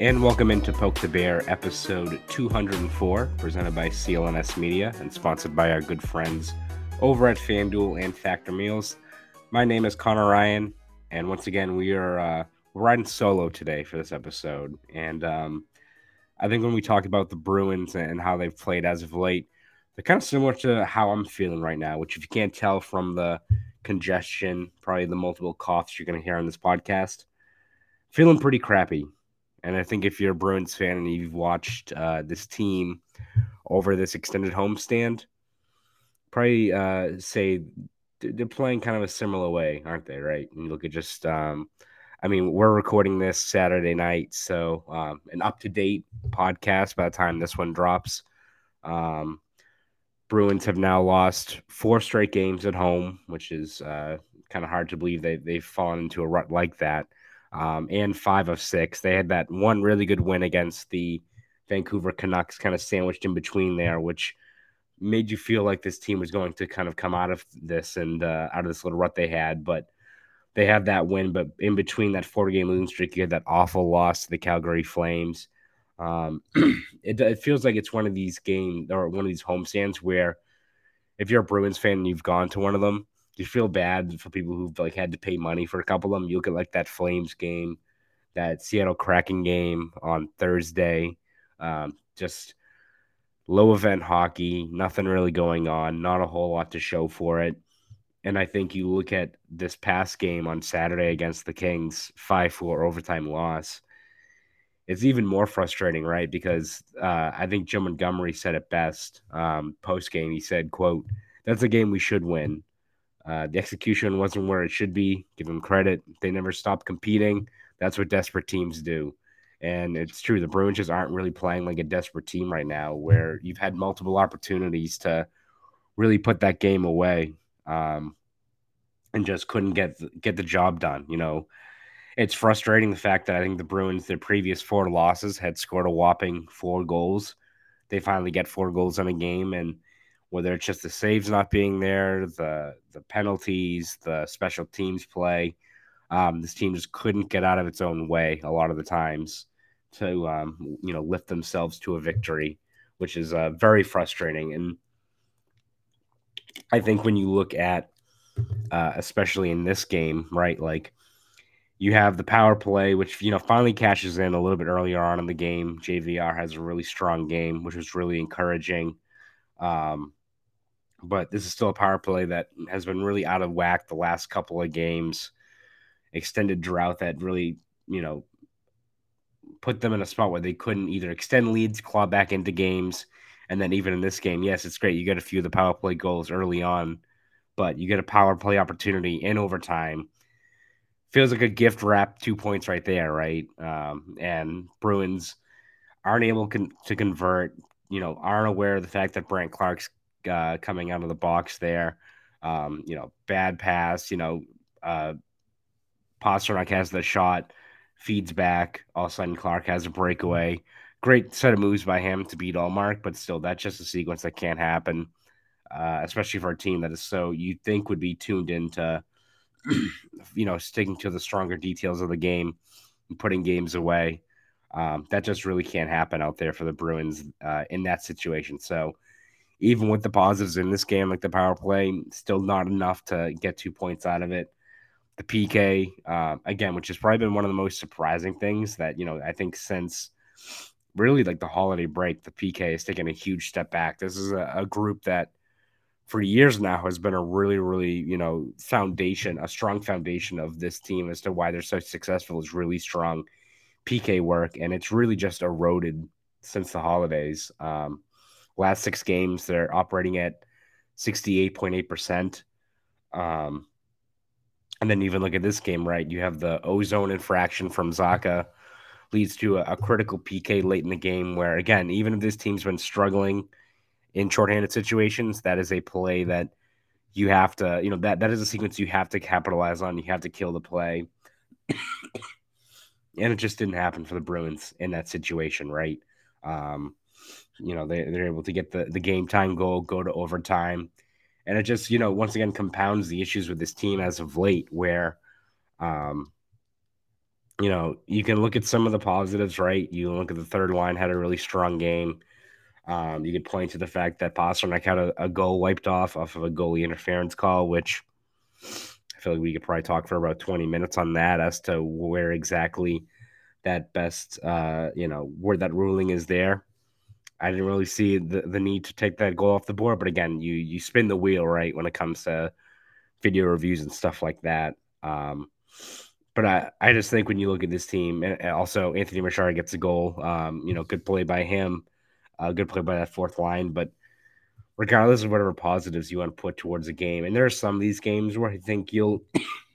And welcome into Poke the Bear, episode 204, presented by CLNS Media and sponsored by our good friends over at FanDuel and Factor Meals. My name is Conor Ryan, and once again, we are uh, riding solo today for this episode. And um, I think when we talk about the Bruins and how they've played as of late, they're kind of similar to how I'm feeling right now, which, if you can't tell from the congestion, probably the multiple coughs you're going to hear on this podcast, feeling pretty crappy. And I think if you're a Bruins fan and you've watched uh, this team over this extended homestand, probably uh, say they're playing kind of a similar way, aren't they? Right? And you look at just, um, I mean, we're recording this Saturday night, so um, an up to date podcast by the time this one drops. Um, Bruins have now lost four straight games at home, which is uh, kind of hard to believe they, they've fallen into a rut like that um, and five of six. They had that one really good win against the Vancouver Canucks, kind of sandwiched in between there, which made you feel like this team was going to kind of come out of this and uh, out of this little rut they had. But they had that win, but in between that four game losing streak, you had that awful loss to the Calgary Flames. Um, it, it feels like it's one of these games or one of these homestands where if you're a Bruins fan and you've gone to one of them, you feel bad for people who've like had to pay money for a couple of them. You look at like that Flames game, that Seattle Kraken game on Thursday. Um, just low event hockey, nothing really going on, not a whole lot to show for it. And I think you look at this past game on Saturday against the Kings, 5 4 overtime loss. It's even more frustrating, right? Because uh, I think Jim Montgomery said it best um, post game. He said, "quote That's a game we should win. Uh, the execution wasn't where it should be. Give them credit. They never stopped competing. That's what desperate teams do. And it's true. The Bruins just aren't really playing like a desperate team right now, where you've had multiple opportunities to really put that game away, um, and just couldn't get get the job done. You know, it's frustrating the fact that I think the Bruins, their previous four losses, had scored a whopping four goals. They finally get four goals in a game, and whether it's just the saves not being there, the the penalties, the special teams play. Um, this team just couldn't get out of its own way a lot of the times to um, you know lift themselves to a victory, which is uh, very frustrating. And I think when you look at, uh, especially in this game, right, like you have the power play, which you know finally cashes in a little bit earlier on in the game. JVR has a really strong game, which was really encouraging. Um, but this is still a power play that has been really out of whack the last couple of games. Extended drought that really, you know, put them in a spot where they couldn't either extend leads, claw back into games, and then even in this game, yes, it's great. You get a few of the power play goals early on, but you get a power play opportunity in overtime. Feels like a gift wrap two points right there, right? Um, and Bruins aren't able con- to convert. You know, aren't aware of the fact that Brandt Clarke's uh, coming out of the box there. Um, you know, bad pass. You know, uh, Pastrnak has the shot, feeds back. All of a sudden, Clarke has a breakaway. Great set of moves by him to beat Ullmark, but still, that's just a sequence that can't happen, uh, especially for a team that is so you think would be tuned into, you know, sticking to the stronger details of the game and putting games away. Um, that just really can't happen out there for the Bruins uh, in that situation. So, even with the positives in this game, like the power play, still not enough to get two points out of it. The PK, uh, again, which has probably been one of the most surprising things that, you know, I think since really like the holiday break, the PK has taken a huge step back. This is a, a group that for years now has been a really, really, you know, foundation, a strong foundation of this team as to why they're so successful is really strong PK work. And it's really just eroded since the holidays. Um, Last six games, they're operating at 68.8%. Um, and then even look at this game, right? You have the ozone infraction from Zacha leads to a, a, critical PK late in the game where, again, even if this team's been struggling in shorthanded situations, that is a play that you have to, you know, that that is a sequence you have to capitalize on. You have to kill the play. and it just didn't happen for the Bruins in that situation, right? Um, you know, they, they're able to get the, the game time goal, go to overtime. And it just, you know, once again compounds the issues with this team as of late, where, um, you know, you can look at some of the positives, right? You look at the third line had a really strong game. Um, you could point to the fact that Pastrnak had a, a, goal wiped off off of a goalie interference call, which I feel like we could probably talk for about 20 minutes on that as to where exactly that best, uh, you know, where that ruling is there. I didn't really see the, the need to take that goal off the board, but again, you you spin the wheel right when it comes to video reviews and stuff like that. Um, but I, I just think when you look at this team, and also Anthony Richard gets a goal. Um, you know, good play by him, uh, good play by that fourth line. But regardless of whatever positives you want to put towards a game, and there are some of these games where I think you'll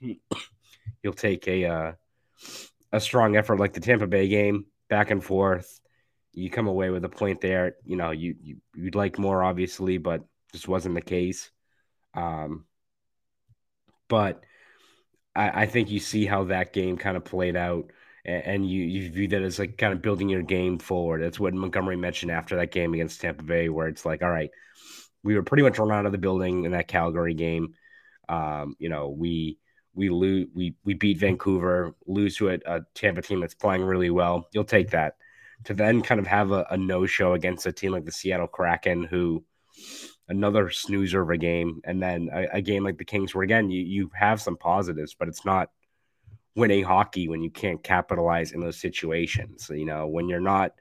you'll take a uh, a strong effort like the Tampa Bay game, back and forth. You come away with a point there. You know, you, you you'd like more, obviously, but just wasn't the case. Um, but I, I think you see how that game kind of played out and you you view that as like kind of building your game forward. That's what Montgomery mentioned after that game against Tampa Bay, where it's like, all right, we were pretty much run out of the building in that Calgary game. Um, you know, we we lose, we we beat Vancouver, lose to a, a, Tampa team that's playing really well. You'll take that. To then kind of have a, a no show against a team like the Seattle Kraken, who another snoozer of a game, and then a, a, game like the Kings, where again you you have some positives, but it's not winning hockey when you can't capitalize in those situations. You know, when you're not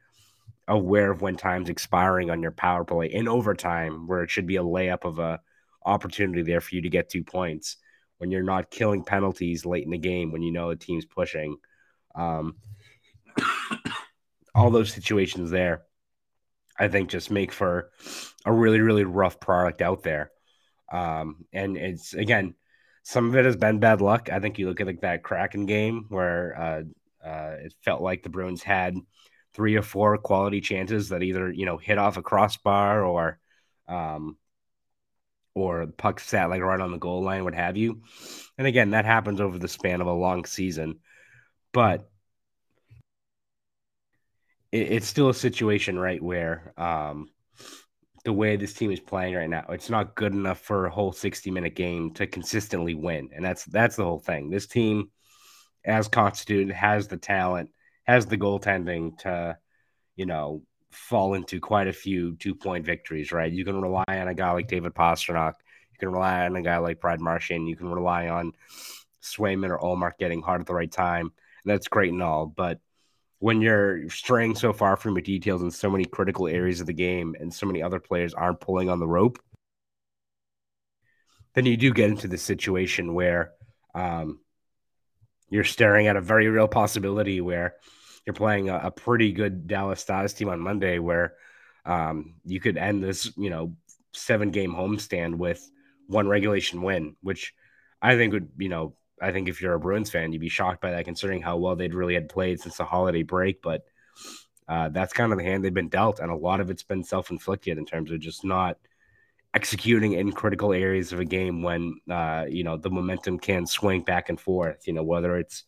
aware of when time's expiring on your power play in overtime, where it should be a layup of a opportunity there for you to get two points, when you're not killing penalties late in the game, when you know the team's pushing. Um, all those situations there I think just make for a really, really rough product out there. Um, and it's again, some of it has been bad luck. I think you look at like that Kraken game where uh, uh, it felt like the Bruins had three or four quality chances that either you know hit off a crossbar or um, or puck sat like right on the goal line, what have you. And again, that happens over the span of a long season, but it, it's still a situation, right, where um, the way this team is playing right now, it's not good enough for a whole 60 minute game to consistently win. And that's that's the whole thing. This team, as constituted, has the talent, has the goaltending to, you know, fall into quite a few two point victories, right? You can rely on a guy like David Pastrnak. You can rely on a guy like Brad Marchand. You can rely on Swayman or Ullmark getting hard at the right time. That's great and all. But when you're straying so far from the details in so many critical areas of the game and so many other players aren't pulling on the rope, then you do get into the situation where um, you're staring at a very real possibility where you're playing a, a pretty good Dallas Stars team on Monday where um, you could end this, you know, seven game homestand with one regulation win, which I think would, you know, I think if you're a Bruins fan, you'd be shocked by that, considering how well they'd really had played since the holiday break. But uh, that's kind of the hand they've been dealt, and a lot of it's been self-inflicted in terms of just not executing in critical areas of a game when uh, you know the momentum can swing back and forth. You know whether it's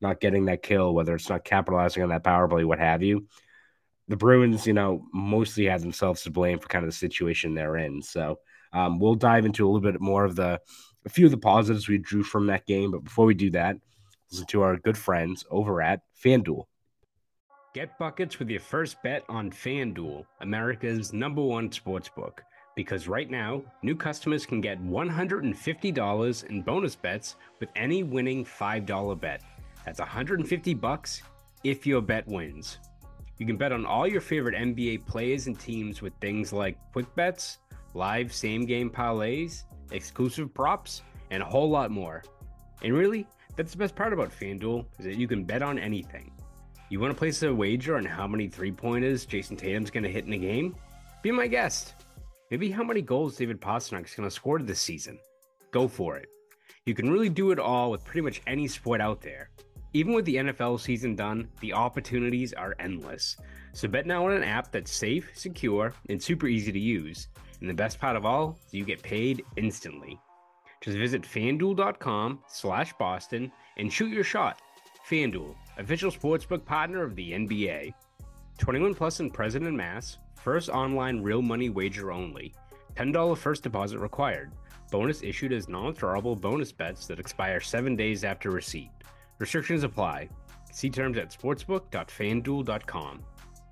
not getting that kill, whether it's not capitalizing on that power play, what have you. The Bruins, you know, mostly have themselves to blame for kind of the situation they're in. So um, we'll dive into a little bit more of the a few of the positives we drew from that game. But before we do that, listen to our good friends over at FanDuel. Get buckets with your first bet on FanDuel, America's number one sportsbook. Because right now, new customers can get $150 in bonus bets with any winning $5 bet. That's 150 bucks if your bet wins. You can bet on all your favorite NBA players and teams with things like quick bets, live same game parlays, exclusive props, and a whole lot more. And really, that's the best part about FanDuel is that you can bet on anything. You want to place a wager on how many three pointers Jayson Tatum's going to hit in a game? Be my guest. Maybe how many goals David Pastrnak's going to score this season. Go for it. You can really do it all with pretty much any sport out there. Even with the NFL season done, the opportunities are endless. So bet now on an app that's safe, secure, and super easy to use. And the best part of all is you get paid instantly. Just visit fanduel.com slash Boston and shoot your shot. FanDuel, official sportsbook partner of the NBA. 21 and present in mass. First online real money wager only. $10 first deposit required. Bonus issued as non-withdrawable bonus bets that expire seven days after receipt. Restrictions apply. See terms at sportsbook.fanduel.com.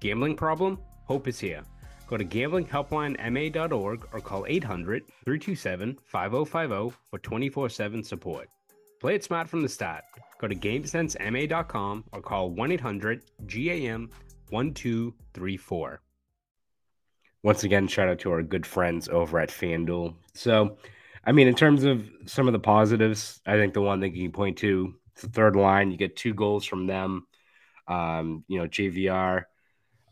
Gambling problem? Hope is here. Go to gamblinghelplinema.org or call 800 327 5050 for 24 7 support. Play it smart from the start. Go to GameSenseMA.com or call 1 800 GAM 1234. Once again, shout out to our good friends over at FanDuel. So, I mean, in terms of some of the positives, I think the one that you can point to the third line. You get two goals from them. Um, you know, JVR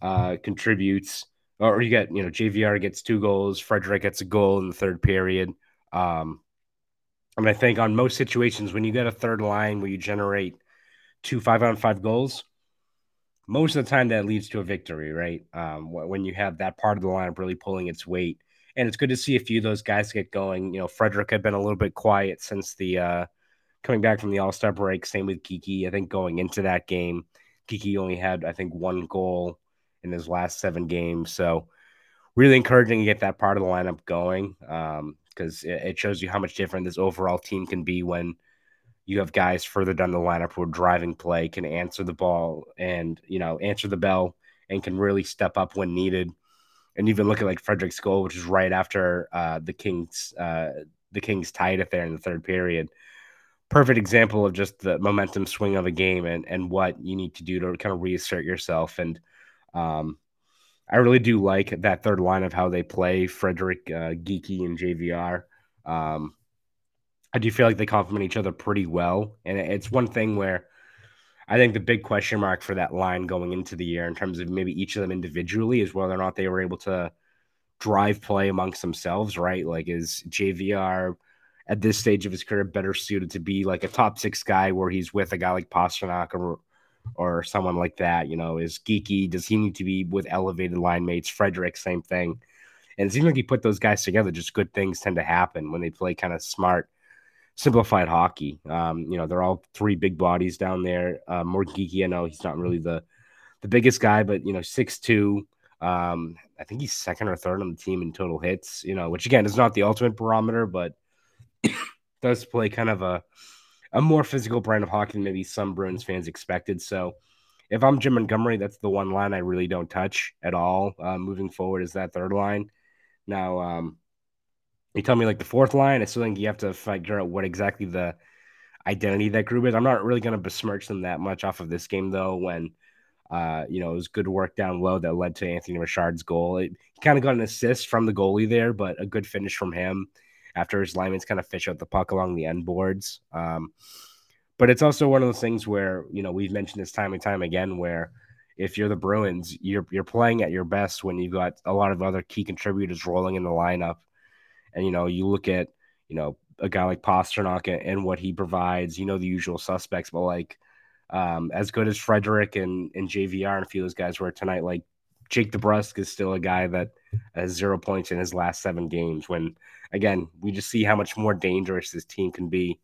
uh, contributes, or you get, you know, JVR gets two goals. Frederic gets a goal in the third period. Um, I mean, I think on most situations, when you get a third line where you generate two five on five goals, most of the time that leads to a victory, right? Um, when you have that part of the lineup really pulling its weight. And it's good to see a few of those guys get going. You know, Frederic had been a little bit quiet since the uh, coming back from the All Star break. Same with Geekie. I think going into that game, Geekie only had I think one goal in his last seven games. So really encouraging to get that part of the lineup going because um, it, shows you how much different this overall team can be when you have guys further down the lineup who are driving play, can answer the ball and you know answer the bell, and can really step up when needed. And even look at like Frederic's goal, which is right after uh, the Kings uh, the Kings tied it there in the third period perfect example of just the momentum swing of a game and and what you need to do to kind of reassert yourself. And um, I really do like that third line of how they play Frederic, uh, Geekie, and JVR. Um, I do feel like they complement each other pretty well, and it's one thing where I think the big question mark for that line going into the year, in terms of maybe each of them individually, is whether or not they were able to drive play amongst themselves. Right, like is JVR at this stage of his career better suited to be like a top six guy where he's with a guy like Pastrnak or or someone like that. You know, is Geekie? Does he need to be with elevated line mates? Frederic, same thing. And it seems like you put those guys together, just good things tend to happen when they play kind of smart, simplified hockey. Um, you know, they're all three big bodies down there. Uh, more Geekie, I know he's not really the the biggest guy, but you know, six two. Um, I think he's second or third on the team in total hits. You know, which again is not the ultimate barometer, but does play kind of a a more physical brand of hockey than maybe some Bruins fans expected. So if I'm Jim Montgomery, that's the one line I really don't touch at all uh, moving forward is that third line. Now, um, you tell me like the fourth line, I still think you have to figure out what exactly the identity that group is. I'm not really going to besmirch them that much off of this game though. When uh, you know it was good work down low that led to Anthony Richard's goal. It, he kind of got an assist from the goalie there, but a good finish from him after his linemen's kind of fish out the puck along the end boards. Um, but it's also one of those things where you know we've mentioned this time and time again where if you're the Bruins, you're you're playing at your best when you've got a lot of other key contributors rolling in the lineup, and you know you look at you know a guy like Pastrnak and, and what he provides. You know the usual suspects, but like um, as good as Frederic and and JVR and a few of those guys were tonight, like Jake DeBrusk is still a guy that has zero points in his last seven games. When again, we just see how much more dangerous this team can be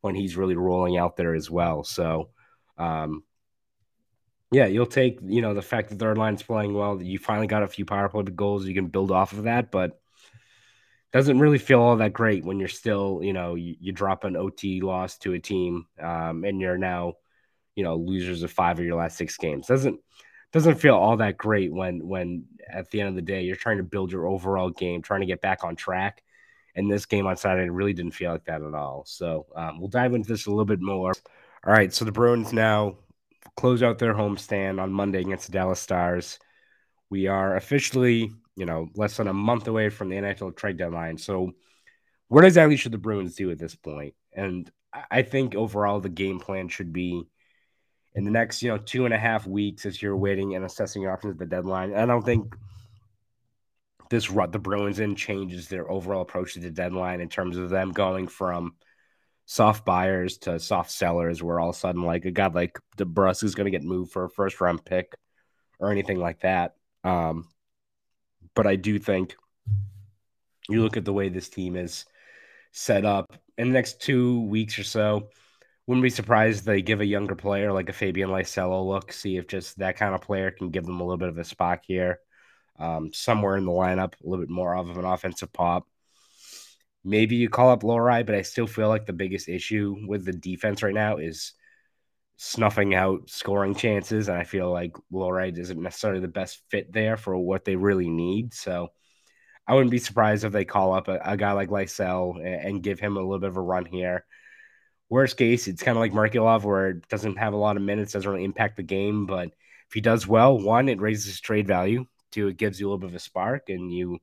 when he's really rolling out there as well. So, um, yeah, you'll take you know the fact that third line's playing well. You finally got a few power play goals. You can build off of that, but doesn't really feel all that great when you're still you know you, you drop an OT loss to a team um, and you're now you know losers of five of your last six games. Doesn't doesn't feel all that great when when at the end of the day you're trying to build your overall game, trying to get back on track. And this game on Saturday really didn't feel like that at all. So um, we'll dive into this a little bit more. All right, so the Bruins now close out their homestand on Monday against the Dallas Stars. We are officially, you know, less than a month away from the NHL trade deadline. So, what exactly should the Bruins do at this point? And I think overall the game plan should be in the next, you know, two and a half weeks as you're waiting and assessing your options at the deadline. I don't think this rut the Bruins in changes their overall approach to the deadline in terms of them going from soft buyers to soft sellers, where all of a sudden, like a guy like DeBrusk is going to get moved for a first round pick or anything like that. Um, but I do think you look at the way this team is set up in the next two weeks or so wouldn't be surprised they give a younger player like a Fabian Lysell a look, see if just that kind of player can give them a little bit of a spot here, um, somewhere in the lineup, a little bit more of an offensive pop. Maybe you call up Lohrei, but I still feel like the biggest issue with the defense right now is snuffing out scoring chances. And I feel like Lohrei isn't necessarily the best fit there for what they really need. So I wouldn't be surprised if they call up a, a guy like Lysell and, and, give him a little bit of a run here. Worst case, it's kind of like Merkulov, where it doesn't have a lot of minutes, doesn't really impact the game. But if he does well, one, it raises his trade value. Two, it gives you a little bit of a spark, and you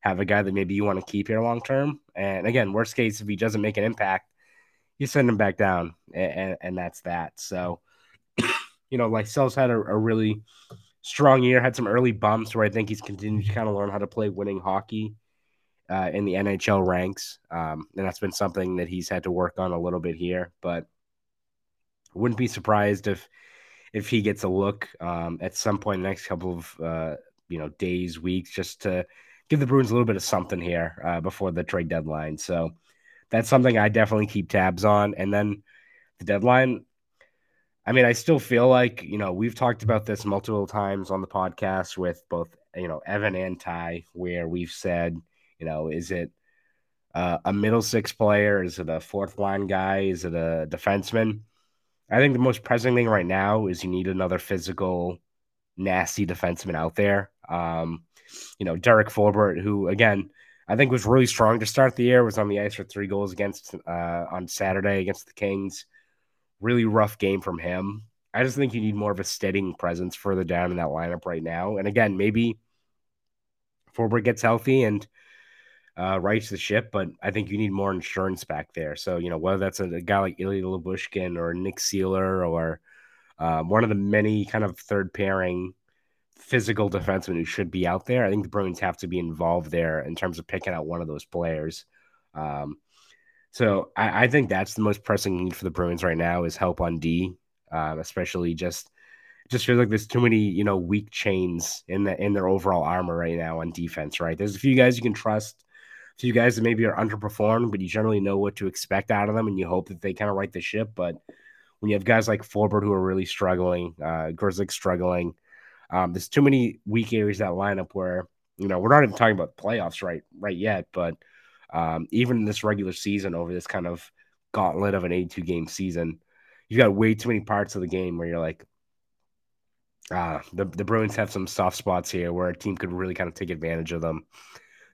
have a guy that maybe you want to keep here long term. And again, worst case, if he doesn't make an impact, you send him back down, and, and that's that. So, you know, like Lysell's had a, a, really strong year, had some early bumps where I think he's continued to kind of learn how to play winning hockey uh, in the NHL ranks. Um, and that's been something that he's had to work on a little bit here. But wouldn't be surprised if if he gets a look um, at some point in the next couple of uh, you know days, weeks, just to give the Bruins a little bit of something here uh, before the trade deadline. So that's something I definitely keep tabs on. And then the deadline, I mean, I still feel like, you know, we've talked about this multiple times on the podcast with both, you know, Evan and Ty, where we've said, you know, is it uh, a middle six player? Is it a fourth line guy? Is it a defenseman? I think the most pressing thing right now is you need another physical, nasty defenseman out there. Um, you know, Derek Forbort, who again, I think was really strong to start the year. Was on the ice for three goals against uh, on Saturday against the Kings. Really rough game from him. I just think you need more of a steadying presence further down in that lineup right now. And again, maybe Forbort gets healthy and uh, rights the ship, but I think you need more insurance back there. So you know whether that's a, a guy like Ilya Lyubushkin or Nick Seeler or um, one of the many kind of third pairing physical defenseman who should be out there. I think the Bruins have to be involved there in terms of picking out one of those players. Um, so I, I, think that's the most pressing need for the Bruins right now is help on D, uh, especially just just feels like there's too many you know weak chains in the in their overall armor right now on defense. Right, there's a few guys you can trust, a few guys that maybe are underperformed, but you generally know what to expect out of them, and you hope that they kind of right the ship. But when you have guys like Forbort who are really struggling, uh, struggling. Um, there's too many weak areas that lineup where you know we're not even talking about playoffs right right yet, but um, even in this regular season over this kind of gauntlet of an 82 game season, you've got way too many parts of the game where you're like, ah, the the Bruins have some soft spots here where a team could really kind of take advantage of them.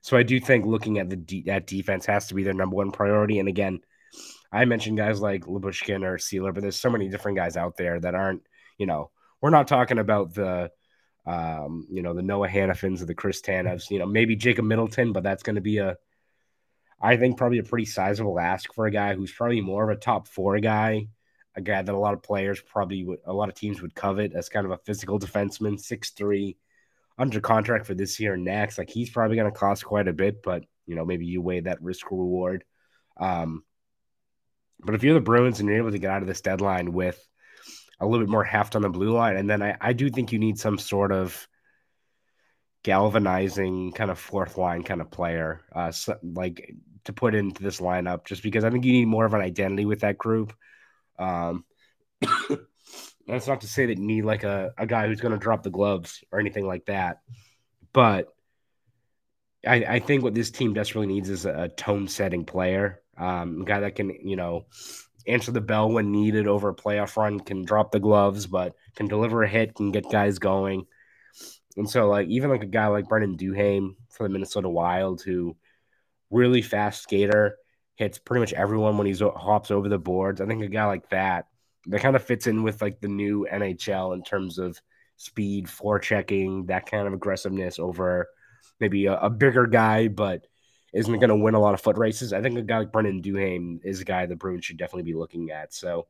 So I do think looking at the de- that defense has to be their number one priority. And again, I mentioned guys like Lyubushkin or Seeler, but there's so many different guys out there that aren't, you know, we're not talking about the um, you know, the Noah Hanifins or the Chris Tanevs, you know, maybe Jacob Middleton, but that's going to be a, I think, probably a pretty sizable ask for a guy who's probably more of a top four guy, a guy that a lot of players probably would, a lot of teams would covet as kind of a physical defenseman, six three, under contract for this year and next. Like he's probably going to cost quite a bit, but you know, maybe you weigh that risk reward. Um, but if you're the Bruins and you're able to get out of this deadline with a little bit more heft on the blue line. And then I, I do think you need some sort of galvanizing kind of fourth line kind of player, uh, so, like to put into this lineup, just because I think you need more of an identity with that group. Um, that's not to say that you need like a, a guy who's going to drop the gloves or anything like that, but I, I think what this team desperately needs is a, a tone setting player, um, a guy that can, you know, answer the bell when needed over a playoff run, can drop the gloves, but can deliver a hit, can get guys going. And so, like, even like a guy like Brandon Duhaime for the Minnesota Wild, who really fast skater, hits pretty much everyone when he hops over the boards. I think a guy like that, that kind of fits in with like the new NHL in terms of speed, forechecking, that kind of aggressiveness over maybe a, a bigger guy, but isn't going to win a lot of foot races. I think a guy like Brandon Duhaime is a guy the Bruins should definitely be looking at. So,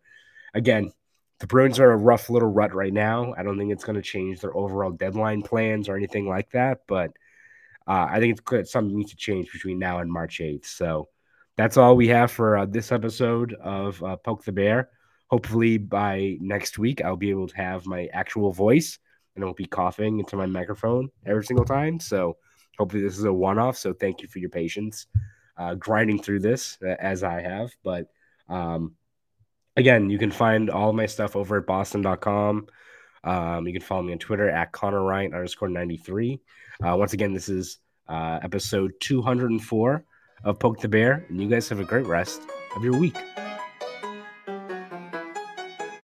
again, the Bruins are a rough little rut right now. I don't think it's going to change their overall deadline plans or anything like that. But uh, I think it's good something needs to change between now and March 8th. So that's all we have for uh, this episode of uh, Poke the Bear. Hopefully, by next week, I'll be able to have my actual voice and I won't be coughing into my microphone every single time. So, hopefully this is a one-off so thank you for your patience uh, grinding through this uh, as i have but um, again you can find all of my stuff over at boston.com um, you can follow me on twitter at conor ryan underscore 93 uh, once again this is uh, episode 204 of poke the bear and you guys have a great rest of your week